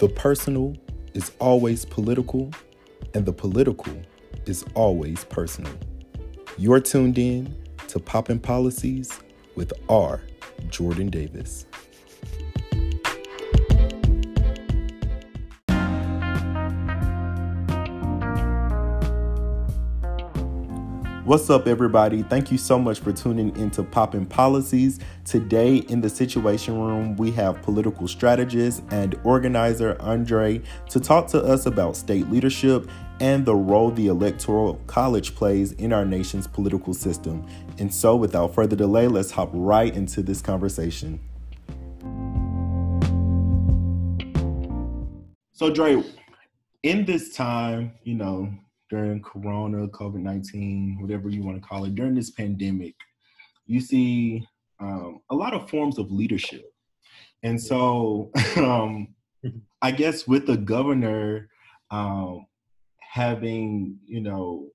The personal is always political, and the political is always personal. You're tuned in to Poppin' Policies with R. Jordan Davis. What's up, everybody? Thank you so much for tuning into Poppin' Policies. Today, in the Situation Room, we have political strategist and organizer Andre to talk to us about state leadership and the role the Electoral College plays in our nation's political system. And so, without further delay, let's hop right into this conversation. So, Dre, in this time, you know, during Corona, COVID 19, whatever you want to call it, during this pandemic, you see um, a lot of forms of leadership. And so um, I guess with the governor um, having, you know,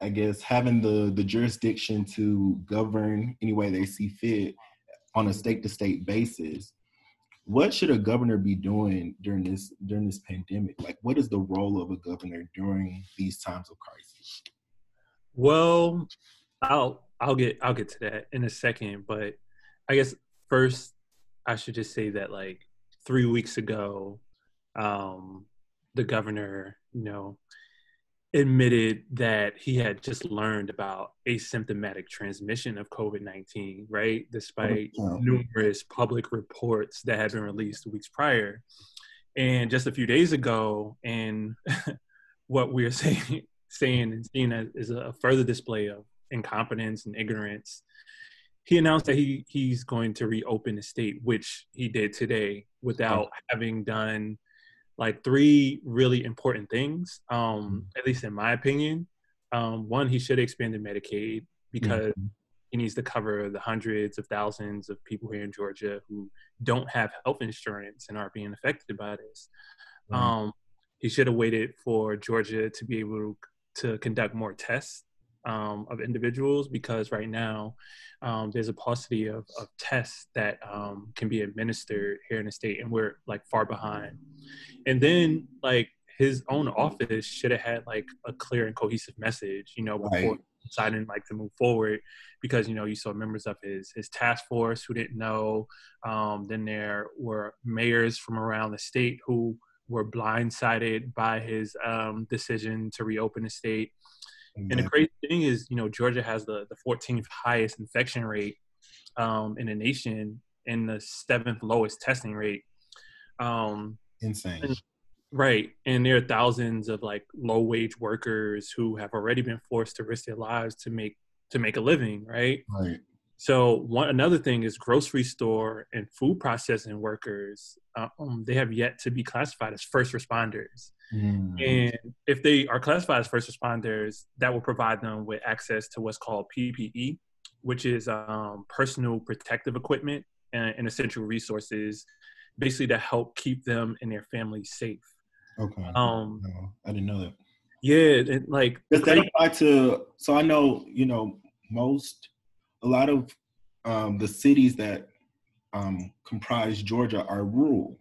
I guess having the, the jurisdiction to govern any way they see fit on a state to state basis, what should a governor be doing during this during this pandemic? Like what is the role of a governor during these times of crisis? Well i'll i'll get i'll get to that in a second but i guess first i should just say that like three weeks ago um the governor you know admitted that he had just learned about asymptomatic transmission of COVID 19, right? Despite oh, numerous public reports that had been released weeks prior. And just a few days ago, and what we're saying, saying and seeing is a further display of incompetence and ignorance. He announced that he he's going to reopen the state, which he did today, without oh. having done like three really important things, um, mm-hmm. at least in my opinion. Um, one, he should expand the Medicaid because mm-hmm. he needs to cover the hundreds of thousands of people here in Georgia who don't have health insurance and are being affected by this. Mm-hmm. Um, he should have waited for Georgia to be able to conduct more tests um, of individuals because right now um, there's a paucity of, of tests that um, can be administered here in the state and we're like far behind and then like his own office should have had like a clear and cohesive message you know before right. deciding like to move forward because you know you saw members of his his task force who didn't know um, then there were mayors from around the state who were blindsided by his um, decision to reopen the state and the crazy thing is, you know, Georgia has the, the 14th highest infection rate um, in the nation and the seventh lowest testing rate. Um, Insane. And, right. And there are thousands of like low wage workers who have already been forced to risk their lives to make to make a living, right? Right. So one another thing is grocery store and food processing workers. Uh, um, they have yet to be classified as first responders. Mm. And if they are classified as first responders, that will provide them with access to what's called PPE, which is um, personal protective equipment and, and, essential resources, basically to help keep them and their families safe. Okay. Um, no, I didn't know that. Yeah, and like does that apply to? So I know you know most, a lot of um, the cities that um, comprise Georgia are rural.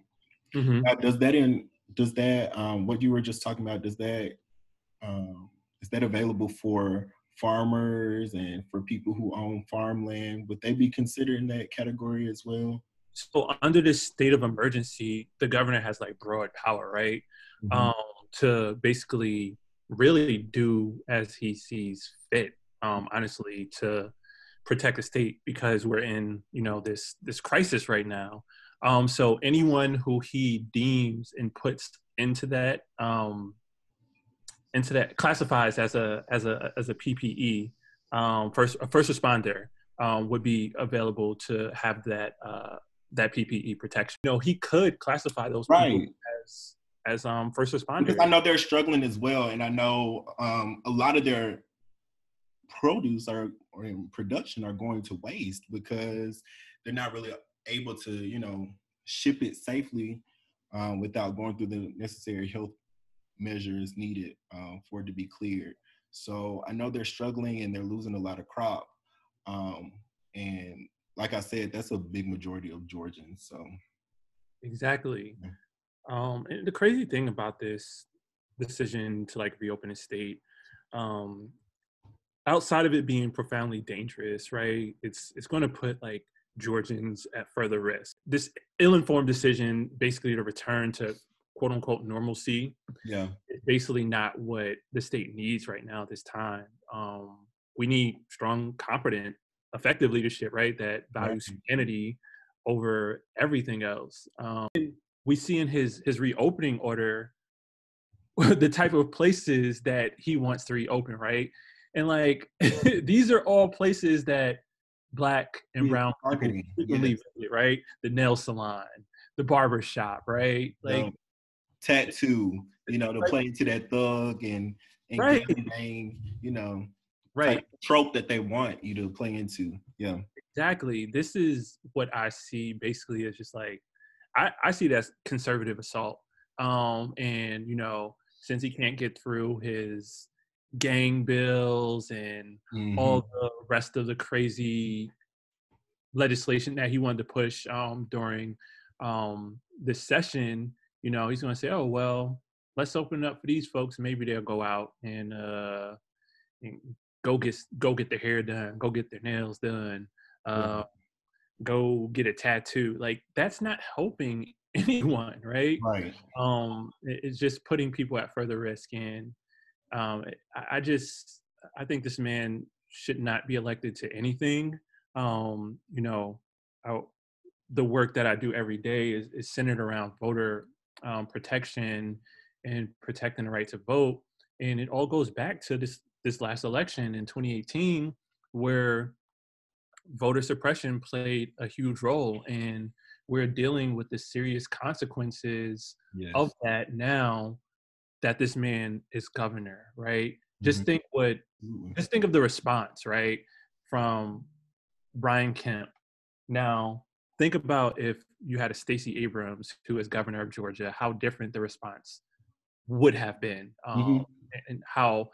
Mm-hmm. Now, does that in does that um, what you were just talking about? Does that um, is that available for farmers and for people who own farmland? Would they be considered in that category as well? So under this state of emergency, the governor has like broad power, right? Mm-hmm. Um, to basically really do as he sees fit. Um, honestly, to protect the state because we're in you know this this crisis right now um, so anyone who he deems and puts into that um, into that classifies as a as a as a PPE um, first a first responder um, would be available to have that uh, that PPE protection. You know, he could classify those right. as as um, first responders. Because I know they're struggling as well, and I know um, a lot of their produce are or in production are going to waste because they're not really able to, you know, ship it safely um, without going through the necessary health measures needed um, for it to be cleared. So I know they're struggling and they're losing a lot of crop. Um, and like I said, that's a big majority of Georgians. So exactly. Yeah. Um, and the crazy thing about this decision to like reopen the state, um, outside of it being profoundly dangerous, right? It's it's going to put like Georgians at further risk. This ill-informed decision, basically to return to quote unquote normalcy, yeah, is basically not what the state needs right now at this time. Um, we need strong, competent, effective leadership, right? That values right. humanity over everything else. Um, we see in his his reopening order the type of places that he wants to reopen, right? And like these are all places that black and brown people frequently visit, right? The nail salon, the barber shop, right? Like tattoo, you know, to play into that thug and and right. gang, you know, right trope that they want you to play into. Yeah, exactly. This is what I see basically as just like I I see that conservative assault. Um, and you know, since he can't get through his gang bills and mm-hmm. all the rest of the crazy legislation that he wanted to push um, during um, this session, you know, he's going to say, "Oh well, let's open it up for these folks. Maybe they'll go out and, uh, and go get go get their hair done, go get their nails done, uh, yeah. go get a tattoo." Like that's not helping anyone, right? Right. Um, it's just putting people at further risk, and um, I, I just I think this man should not be elected to anything um, you know, I, the work that I do every day is, is centered around voter um, protection and protecting the right to vote. And it all goes back to this this last election in 2018, where voter suppression played a huge role, and we're dealing with the serious consequences yes. of that now that this man is governor. Right? Mm-hmm. Just think what, just think of the response, right, from Brian Kemp. Now, think about if you had a Stacey Abrams who is governor of Georgia, how different the response would have been, um, mm-hmm. and how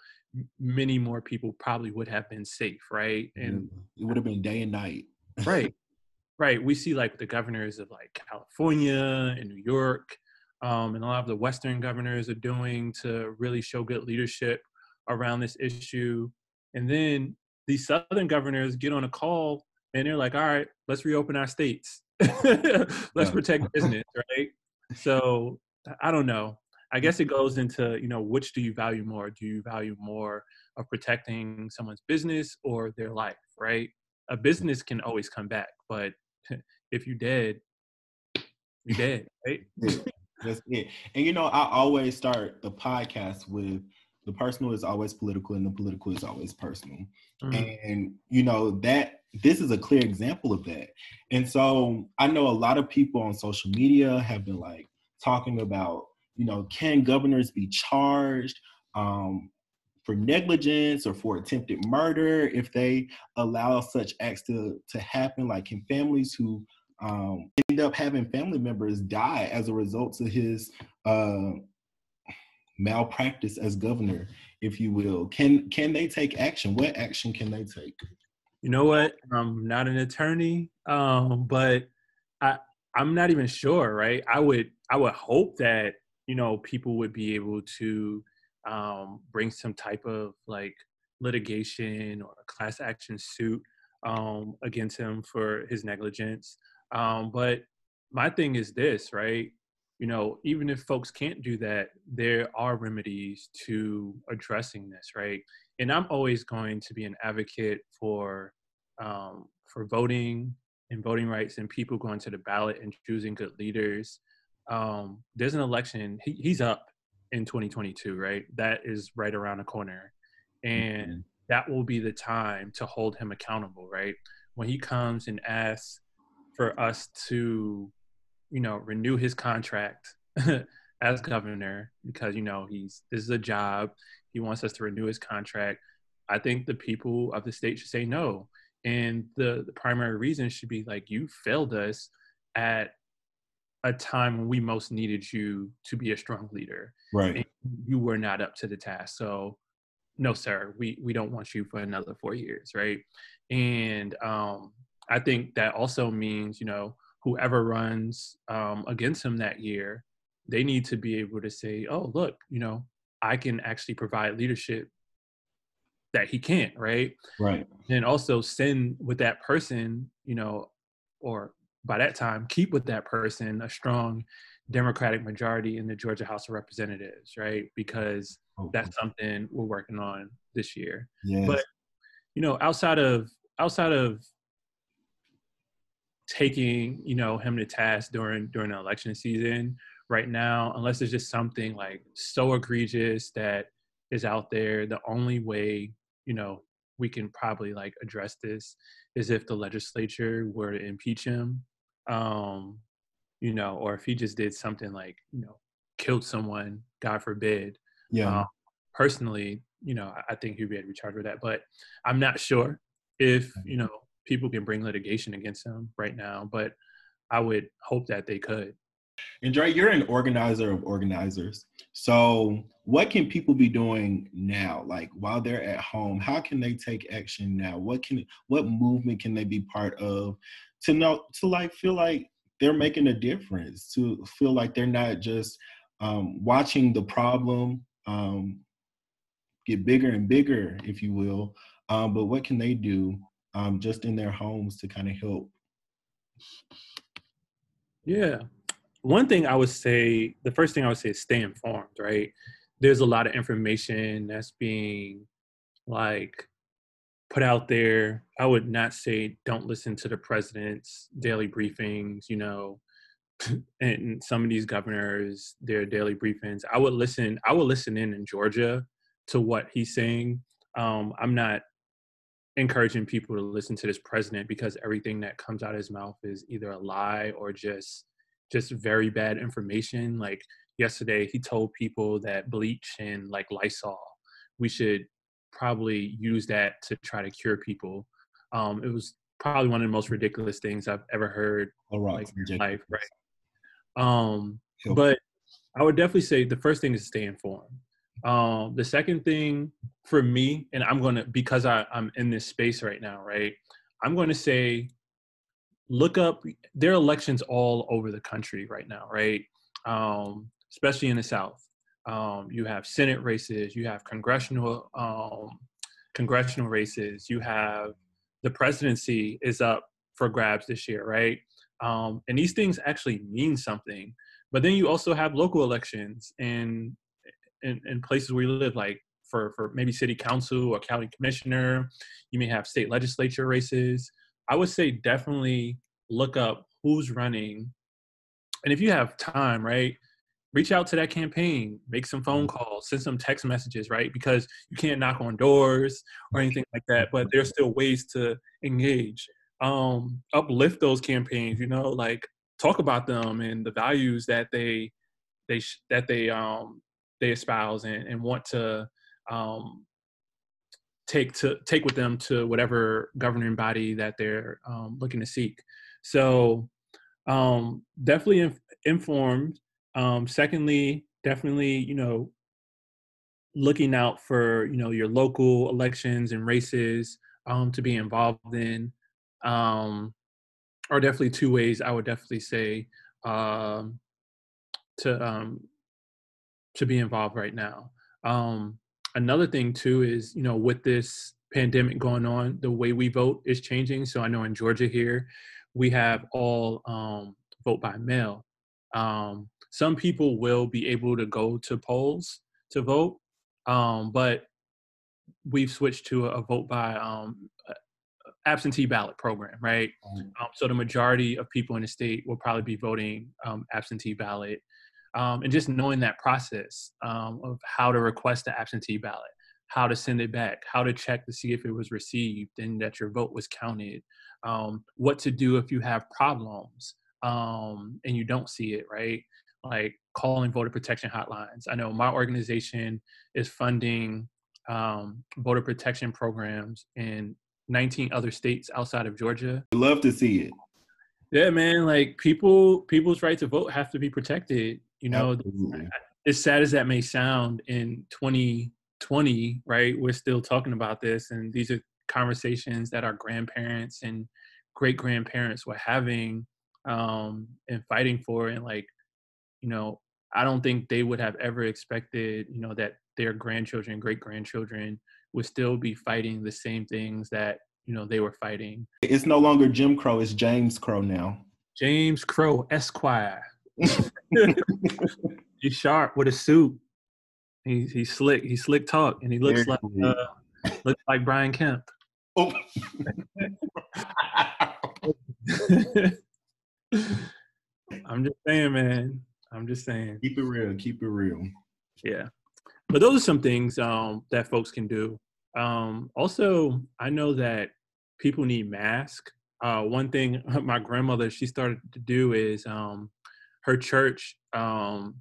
many more people probably would have been safe, right? And it would have been day and night. right, right. We see like the governors of like California and New York, um, and a lot of the Western governors are doing to really show good leadership around this issue. And then these Southern governors get on a call and they're like, all right, let's reopen our states. let's protect business, right? So I don't know. I guess it goes into, you know, which do you value more? Do you value more of protecting someone's business or their life, right? A business can always come back, but if you're dead, you're dead, right? That's it. And you know, I always start the podcast with the personal is always political and the political is always personal. Mm-hmm. And you know, that this is a clear example of that. And so I know a lot of people on social media have been like talking about, you know, can governors be charged um, for negligence or for attempted murder if they allow such acts to, to happen? Like, can families who um, end up having family members die as a result of his uh, malpractice as governor, if you will, can can they take action? What action can they take? you know what? I'm not an attorney, um, but I I'm not even sure, right? I would I would hope that you know people would be able to um, bring some type of like litigation or a class action suit um, against him for his negligence. Um, but my thing is this, right? You know, even if folks can't do that, there are remedies to addressing this, right? and I'm always going to be an advocate for um, for voting and voting rights and people going to the ballot and choosing good leaders. Um, there's an election. He, he's up in 2022, right? That is right around the corner, and mm-hmm. that will be the time to hold him accountable, right? When he comes and asks for us to, you know, renew his contract as governor because you know he's this is a job he wants us to renew his contract. I think the people of the state should say no. And the, the primary reason should be like, you failed us at a time when we most needed you to be a strong leader. Right. you were not up to the task. So, no, sir, we, we don't want you for another four years. Right. And um, I think that also means, you know, whoever runs um, against him that year they need to be able to say, oh, look, you know, I can actually provide leadership that he can't, right? Right. And also send with that person, you know, or by that time, keep with that person a strong Democratic majority in the Georgia House of Representatives, right? Because okay. that's something we're working on this year. Yes. But you know, outside of outside of taking you know him to task during during the election season right now unless it's just something like so egregious that is out there the only way you know we can probably like address this is if the legislature were to impeach him um you know or if he just did something like you know killed someone god forbid. Yeah. Um, personally you know i think he'd be able to be charged with that but i'm not sure if you know people can bring litigation against him right now, but I would hope that they could. And Dre, you're an organizer of organizers. So, what can people be doing now? Like while they're at home, how can they take action now? What can what movement can they be part of to know to like feel like they're making a difference? To feel like they're not just um, watching the problem um, get bigger and bigger, if you will. Um, but what can they do um, just in their homes to kind of help. Yeah. One thing I would say, the first thing I would say is stay informed, right? There's a lot of information that's being like put out there. I would not say don't listen to the president's daily briefings, you know, and some of these governors, their daily briefings. I would listen, I would listen in in Georgia to what he's saying. Um, I'm not encouraging people to listen to this president because everything that comes out of his mouth is either a lie or just just very bad information. Like yesterday he told people that bleach and like lysol we should probably use that to try to cure people. Um it was probably one of the most ridiculous things i've ever heard like, in life right? um but i would definitely say the first thing is to stay informed um, the second thing for me, and I'm gonna because I, I'm in this space right now, right? I'm to say, look up. There are elections all over the country right now, right? Um, especially in the South. Um, you have Senate races, you have congressional um, congressional races, you have the presidency is up for grabs this year, right? Um, and these things actually mean something. But then you also have local elections, and in, in places where you live, like for, for maybe city council or county commissioner. You may have state legislature races. I would say definitely look up who's running. And if you have time, right, reach out to that campaign, make some phone mm-hmm. calls, send some text messages, right? Because you can't knock on doors or anything like that, but there's still ways to engage. Um, uplift those campaigns, you know, like talk about them and the values that they they that they um they espouse and, and want to um, take to take with them to whatever governing body that they're um, looking to seek. So um, definitely inf- informed. Um, secondly, definitely you know looking out for you know your local elections and races um, to be involved in um, are definitely two ways I would definitely say um, to to be involved right now. Um, another thing too is you know with this pandemic going on, the way we vote is changing. So I know in Georgia here, we have all um, vote by mail. Um, some people will be able to go to polls to vote, um, but we've switched to a, vote by um, absentee ballot program, right? Mm. Um, so the majority of people in the state will probably be voting um, absentee ballot um, and just knowing that process um, of how to request the absentee ballot, how to send it back, how to check to see if it was received and that your vote was counted, um, what to do if you have problems um, and you don't see it, right? Like calling voter protection hotlines. I know my organization is funding um, voter protection programs in 19 other states outside of Georgia. Love to see it. Yeah, man. Like people, people's right to vote have to be protected, you know, Absolutely. as sad as that may sound in 2020, right? We're still talking about this, and these are conversations that our grandparents and great grandparents were having um, and fighting for. And like, you know, I don't think they would have ever expected, you know, that their grandchildren, great grandchildren would still be fighting the same things that, you know, they were fighting. It's no longer Jim Crow, it's James Crow now. James Crow, Esquire. he's sharp with a suit. He's he's slick. He's slick talk, and he looks like uh, looks like Brian Kemp. Oh. I'm just saying, man. I'm just saying. Keep it real. Keep it real. Yeah, but those are some things um, that folks can do. Um, also, I know that people need masks. Uh, one thing my grandmother she started to do is um, her church um,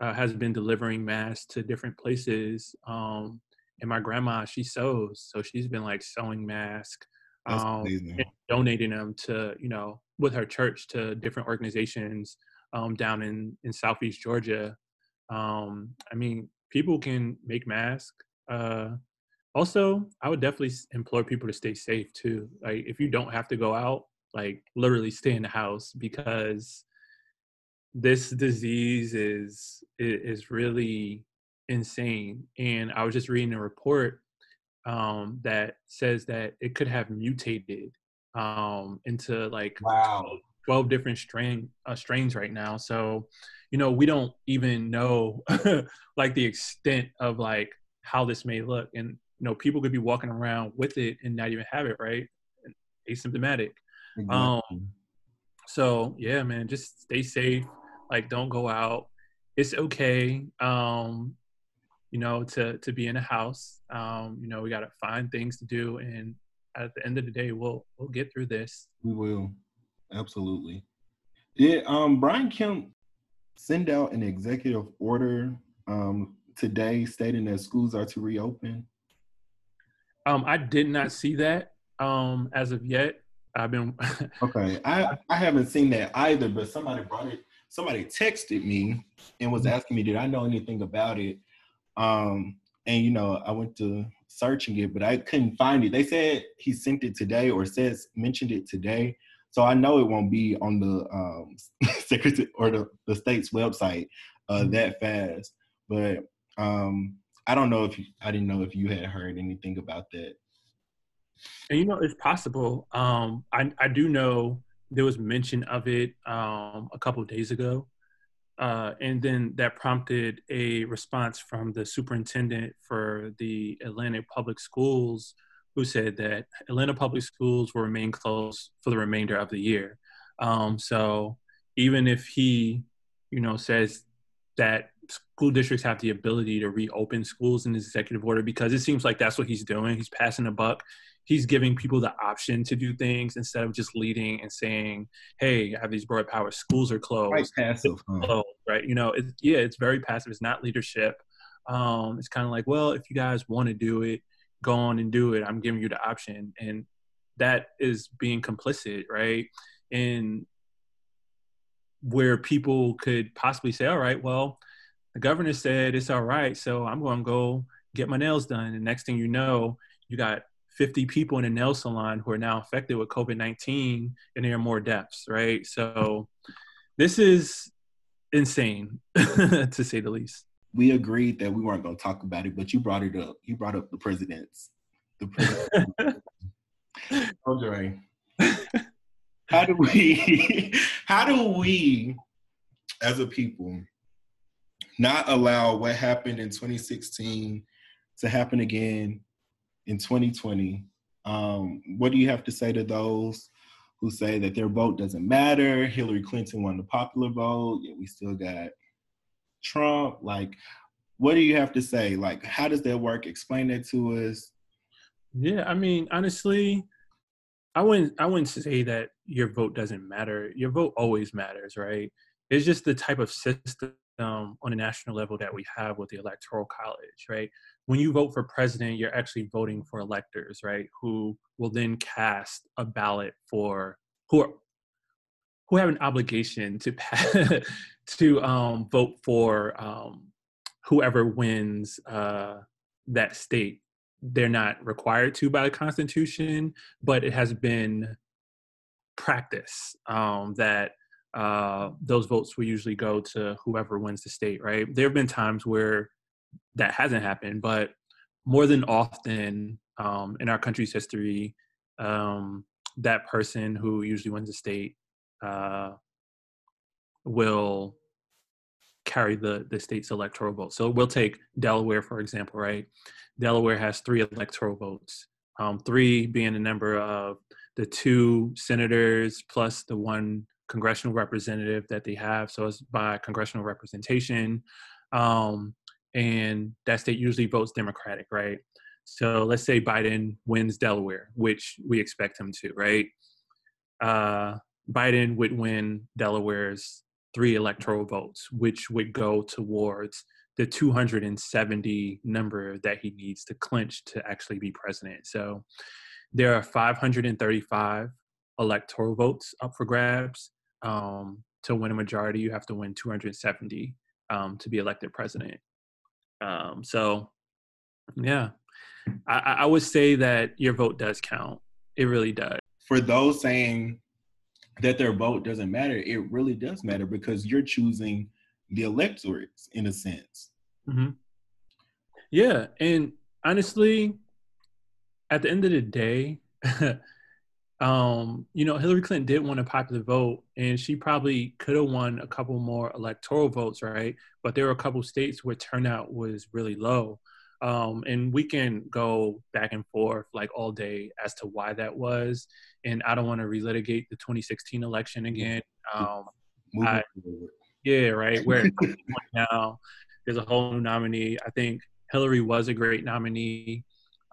uh, has been delivering masks to different places. Um, and my grandma she sews, so she's been like sewing masks, um, and donating them to you know with her church to different organizations um, down in in Southeast Georgia. Um, I mean, people can make masks. Uh, also, I would definitely implore people to stay safe too. Like, if you don't have to go out, like literally stay in the house because this disease is is really insane. And I was just reading a report um, that says that it could have mutated um, into like wow. 12 different strain uh, strains right now. So, you know, we don't even know like the extent of like how this may look. And, you know, people could be walking around with it and not even have it, right? Asymptomatic. Exactly. Um, so yeah, man, just stay safe. Like don't go out. It's okay. Um, you know, to to be in a house. Um, you know, we gotta find things to do and at the end of the day we'll we'll get through this. We will. Absolutely. Did um, Brian Kemp send out an executive order um, today stating that schools are to reopen? Um, I did not see that um, as of yet. I've been okay. I I haven't seen that either, but somebody brought it. Somebody texted me and was mm-hmm. asking me, did I know anything about it? Um, and you know, I went to searching it, but I couldn't find it. They said he sent it today or says mentioned it today, so I know it won't be on the um, secretary or the, the state's website uh, mm-hmm. that fast. But um, I don't know if you, I didn't know if you had heard anything about that. And you know, it's possible. Um, I I do know there was mention of it um, a couple days ago, uh, and then that prompted a response from the superintendent for the Atlanta Public Schools who said that Atlanta public schools will remain closed for the remainder of the year. Um, so even if he, you know, says that school districts have the ability to reopen schools in his executive order, because it seems like that's what he's doing. He's passing a buck. He's giving people the option to do things instead of just leading and saying, "Hey, I have these broad powers. Schools are closed." Right, passive, huh? closed, right? You know, it, yeah, it's very passive. It's not leadership. Um, it's kind of like, well, if you guys want to do it, go on and do it. I'm giving you the option. And that is being complicit, right? And where people could possibly say, all right, well, the governor said it's all right, so I'm going to go get my nails done. And next thing you know, you got 50 people in a nail salon who are now affected with COVID 19 and there are more deaths, right? So this is insane to say the least we agreed that we weren't going to talk about it, but you brought it up. You brought up the presidents. The president. Andre, how do we, how do we, as a people, not allow what happened in 2016 to happen again in 2020? Um, what do you have to say to those who say that their vote doesn't matter? Hillary Clinton won the popular vote, yet we still got Trump? Like, what do you have to say? Like, how does that work? Explain that to us. Yeah, I mean, honestly, I wouldn't I wouldn't say that your vote doesn't matter. Your vote always matters, right? It's just the type of system on a national level that we have with the electoral college, right? When you vote for president, you're actually voting for electors, right? Who will then cast a ballot for who are who have an obligation to pass, to um, vote for um, whoever wins uh, that state. They're not required to by the Constitution, but it has been practice um, that uh, those votes will usually go to whoever wins the state, right? There have been times where that hasn't happened, but more than often um, in our country's history, um, that person who usually wins the state uh, will carry the the state's electoral vote. So we'll take Delaware for example, right? Delaware has three electoral votes, um, three being the number of the two senators plus the one congressional representative that they have. So it's by congressional representation. Um, and that state usually votes Democratic, right? So let's say Biden wins Delaware, which we expect him to, right? Uh, Biden would win Delaware's three electoral votes, which would go towards the 270 number that he needs to clinch to actually be president. So there are 535 electoral votes up for grabs. Um, to win a majority, you have to win 270 um, to be elected president. Um, so, yeah, I, I would say that your vote does count. It really does. For those saying that their vote doesn't matter, it really does matter because you're choosing the electorates in a sense. Mm-hmm. Yeah, and honestly, at the end of the day, um, you know, Hillary Clinton did win a popular vote, and she probably could have won a couple more electoral votes, right? But there were a couple states where turnout was really low. Um, and we can go back and forth like all day as to why that was. And I don't want to relitigate the 2016 election again. Um, I, yeah, right. Where now there's a whole new nominee. I think Hillary was a great nominee,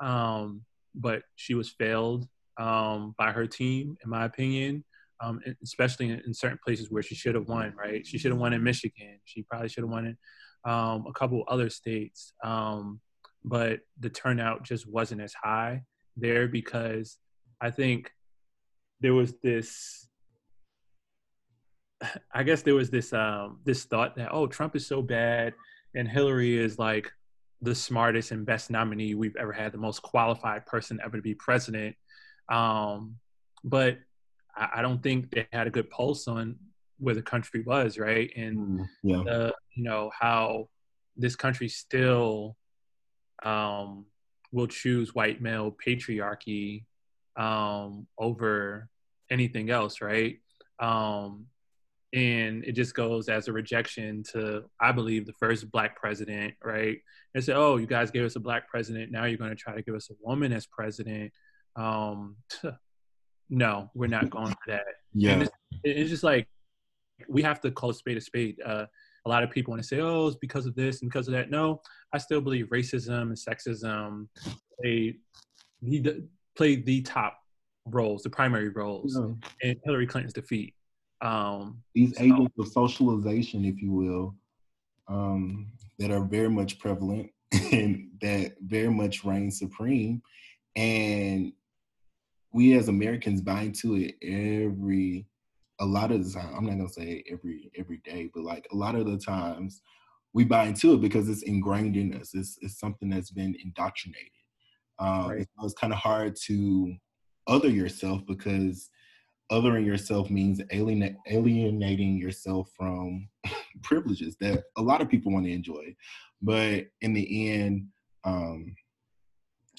um, but she was failed um, by her team, in my opinion. Um, especially in, in, certain places where she should have won. Right, she should have won in Michigan. She probably should have won in um, a couple other states. Um, but the turnout just wasn't as high there because I think there was this I guess there was this um this thought that oh Trump is so bad and Hillary is like the smartest and best nominee we've ever had, the most qualified person ever to be president. Um, but I, I don't think they had a good pulse on where the country was, right? And mm, yeah. the, you know how this country still um, will choose white male patriarchy um, over anything else, right? Um, and it just goes as a rejection to, I believe, the first black president, right? They say, "Oh, you guys gave us a black president. Now you're going to try to give us a woman as president." Um, no, we're not going for that. Yeah, it's, it's, just like we have to call a spade a spade. Uh, a lot of people want to say, oh, it's because of this and because of that. No, I still believe racism and sexism play the, play the top roles, the primary roles yeah. in Hillary Clinton's defeat. Um, These so. agents of socialization, if you will, um, that are very much prevalent and that very much reign supreme. And we as Americans buy into it every a lot of the time, I'm not gonna say every every day, but like a lot of the times we buy into it because it's ingrained in us. It's, it's something that's been indoctrinated. Um, right. It's kind of hard to other yourself because othering yourself means alienate, alienating yourself from privileges that a lot of people want to enjoy. But in the end, um,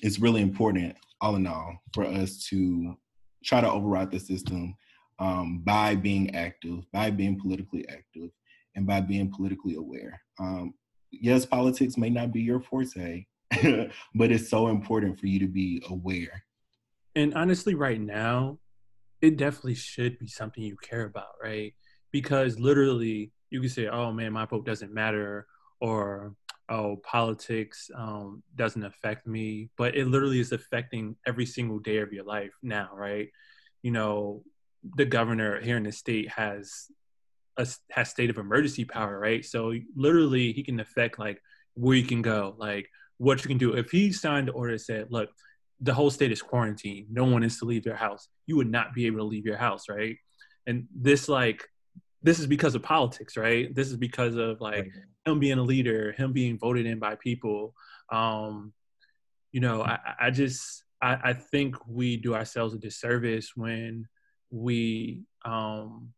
it's really important, all in all, for us to try to override the system um, by being active, by being politically active, and by being politically aware. Um, yes, politics may not be your forte, but it's so important for you to be aware. And honestly, right now, it definitely should be something you care about, right? Because literally, you can say, "Oh man, my vote doesn't matter," or "Oh, politics um, doesn't affect me," but it literally is affecting every single day of your life now, right? You know, the governor here in the state has a has state of emergency power, right? So literally, he can affect like where you can go, like what you can do. If he signed the order that said, "Look, the whole state is quarantined. No one is to leave their house," you would not be able to leave your house, right? And this like this is because of politics, right? This is because of like right. him being a leader, him being voted in by people. Um, you know, I, I just I, I think we do ourselves a disservice when we um,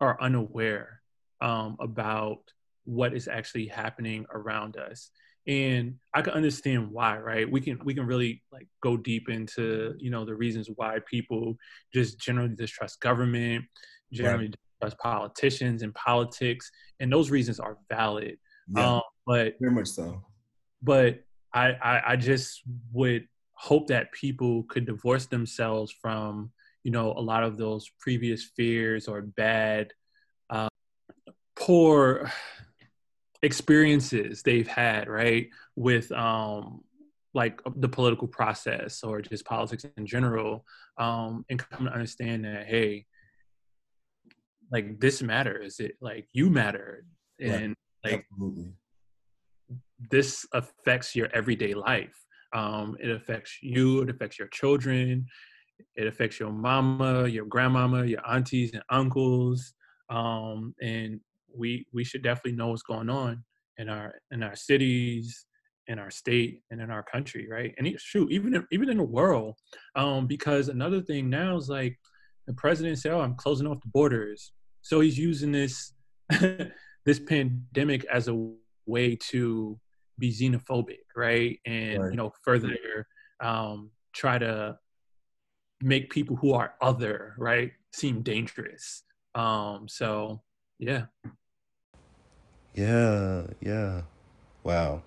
are unaware um, about what is actually happening around us and i can understand why right we can we can really like go deep into you know the reasons why people just generally distrust government generally right. Distrust politicians and politics and those reasons are valid. Yeah, um, but very much so. but I, I i just would hope that people could divorce themselves from you know a lot of those previous fears or bad uh, poor experiences they've had right with um like the political process or just politics in general um and come to understand that hey like this matters it like you matter and like Absolutely. this affects your everyday life. Um it affects you it affects your children it affects your mama your grandmama your aunties and uncles um and we we should definitely know what's going on in our in our cities in our state and in our country right? And shoot even in, even in the world. Um because another thing now is like the president said oh i'm closing off the borders so he's using this this pandemic as a way to be xenophobic right and right. you know further um try to make people who are other right seem dangerous um so yeah yeah, yeah. Wow.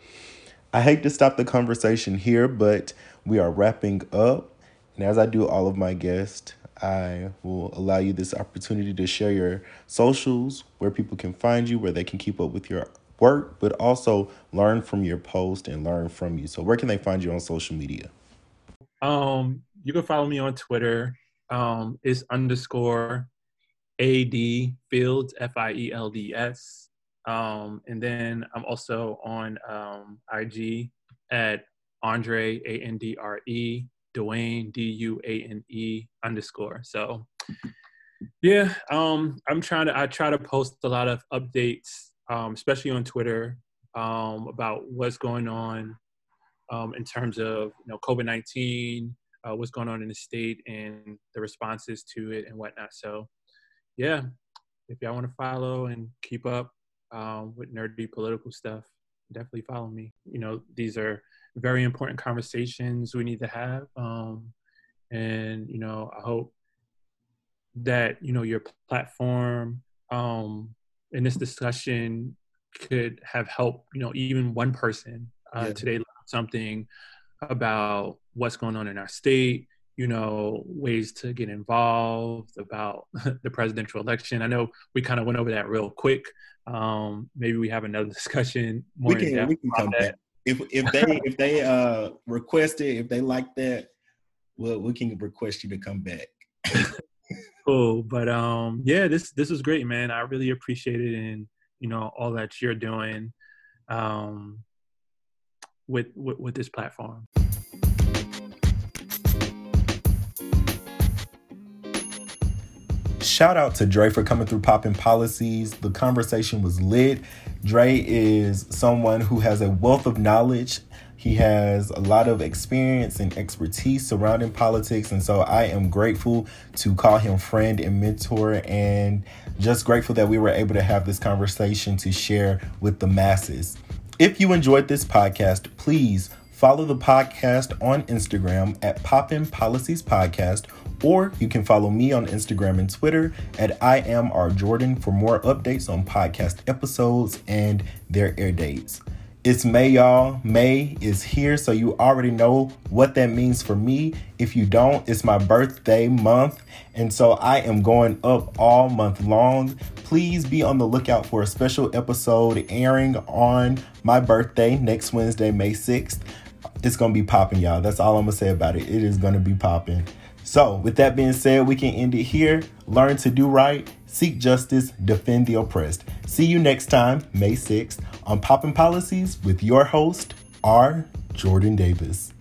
I hate to stop the conversation here, but we are wrapping up. And as I do all of my guests, I will allow you this opportunity to share your socials, where people can find you, where they can keep up with your work, but also learn from your post and learn from you. So where can they find you on social media? Um, you can follow me on Twitter. Um, is underscore AD Fields F I E L D S. Um, and then I'm also on um, IG at Andre A N D R E Duane D U A N E underscore. So yeah, um, I'm trying to I try to post a lot of updates, um, especially on Twitter, um, about what's going on um, in terms of you know COVID nineteen, uh, what's going on in the state, and the responses to it and whatnot. So yeah, if y'all want to follow and keep up, um, with nerdy political stuff, definitely follow me. You know, these are very important conversations we need to have. Um, and, you know, I hope that, you know, your platform um, in this discussion could have helped, you know, even one person uh, yeah. today something about what's going on in our state, you know, ways to get involved about the presidential election. I know we kind of went over that real quick. Um, maybe we have another discussion. we can we can come that. back if if they if they uh request it if they like that. Well, we can request you to come back. cool, but um, yeah, this this was great, man. I really appreciate it, and you know all that you're doing, um, with with, with this platform. Shout out to Dre for coming through Poppin' Policies. The conversation was lit. Dre is someone who has a wealth of knowledge. He has a lot of experience and expertise surrounding politics. And so I am grateful to call him friend and mentor and just grateful that we were able to have this conversation to share with the masses. If you enjoyed this podcast, please follow the podcast on Instagram at Poppin' Policies Podcast or you can follow me on Instagram and Twitter at I am R Jordan for more updates on podcast episodes and their air dates. It's May, y'all. May is here, so you already know what that means for me. If you don't, it's my birthday month, and so I am going up all month long. Please be on the lookout for a special episode airing on my birthday next Wednesday, May 6th. It's gonna be popping, y'all. That's all I'm gonna say about it. It is gonna be popping. So, with that being said, we can end it here. Learn to do right, seek justice, defend the oppressed. See you next time, May 6th, on Poppin' Policies with your host, R. Jordan Davis.